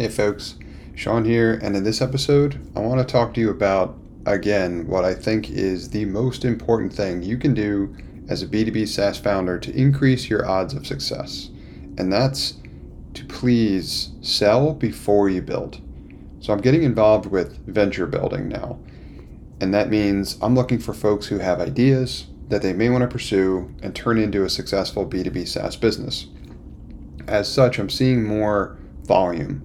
Hey folks, Sean here, and in this episode, I want to talk to you about, again, what I think is the most important thing you can do as a B2B SaaS founder to increase your odds of success. And that's to please sell before you build. So I'm getting involved with venture building now. And that means I'm looking for folks who have ideas that they may want to pursue and turn into a successful B2B SaaS business. As such, I'm seeing more volume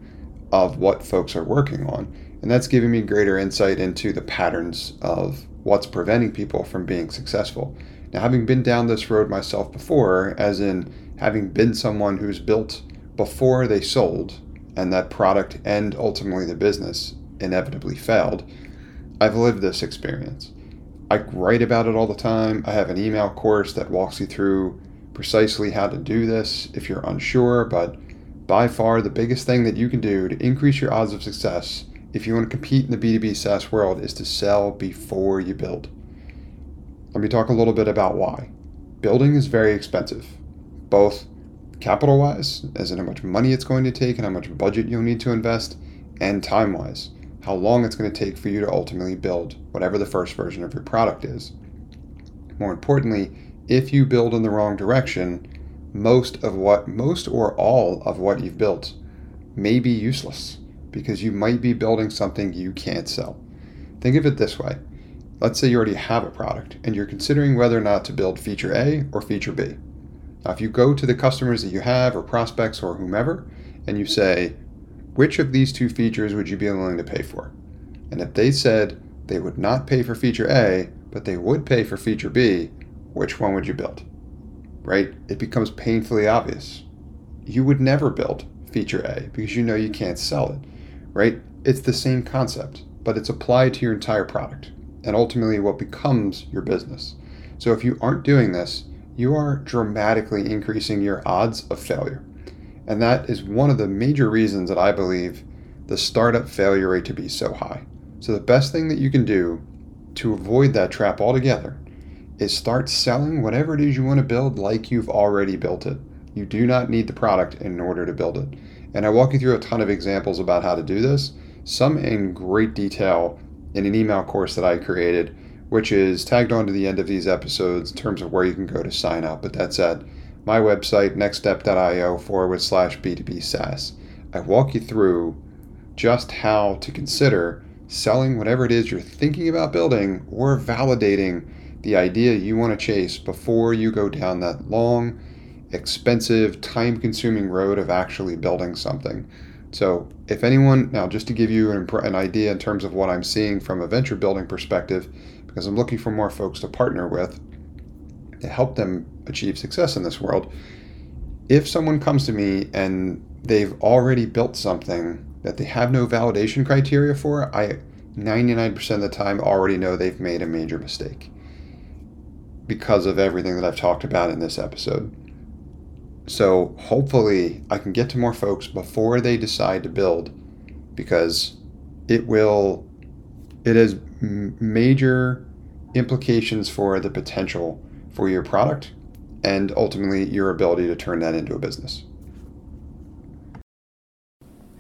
of what folks are working on. And that's giving me greater insight into the patterns of what's preventing people from being successful. Now, having been down this road myself before, as in having been someone who's built before they sold and that product and ultimately the business inevitably failed, I've lived this experience. I write about it all the time. I have an email course that walks you through precisely how to do this if you're unsure, but by far the biggest thing that you can do to increase your odds of success if you want to compete in the B2B SaaS world is to sell before you build. Let me talk a little bit about why. Building is very expensive, both capital wise, as in how much money it's going to take and how much budget you'll need to invest, and time wise, how long it's going to take for you to ultimately build whatever the first version of your product is. More importantly, if you build in the wrong direction, most of what, most or all of what you've built may be useless because you might be building something you can't sell. Think of it this way. Let's say you already have a product and you're considering whether or not to build feature A or feature B. Now, if you go to the customers that you have or prospects or whomever and you say, which of these two features would you be willing to pay for? And if they said they would not pay for feature A, but they would pay for feature B, which one would you build? Right? It becomes painfully obvious. You would never build feature A because you know you can't sell it, right? It's the same concept, but it's applied to your entire product and ultimately what becomes your business. So if you aren't doing this, you are dramatically increasing your odds of failure. And that is one of the major reasons that I believe the startup failure rate to be so high. So the best thing that you can do to avoid that trap altogether is start selling whatever it is you want to build like you've already built it. You do not need the product in order to build it. And I walk you through a ton of examples about how to do this, some in great detail in an email course that I created, which is tagged on to the end of these episodes in terms of where you can go to sign up. But that's at my website, nxtstep.io forward slash B2B SaaS. I walk you through just how to consider selling whatever it is you're thinking about building or validating the idea you want to chase before you go down that long, expensive, time consuming road of actually building something. So, if anyone, now just to give you an, an, idea in terms of what I'm seeing from a venture building perspective, because I'm looking for more folks to partner with to help them achieve success in this world. If someone comes to me and they've already built something that they have no validation criteria for, I 99% of the time already know they've made a major mistake because of everything that I've talked about in this episode. So hopefully I can get to more folks before they decide to build because it will it has major implications for the potential for your product and ultimately your ability to turn that into a business.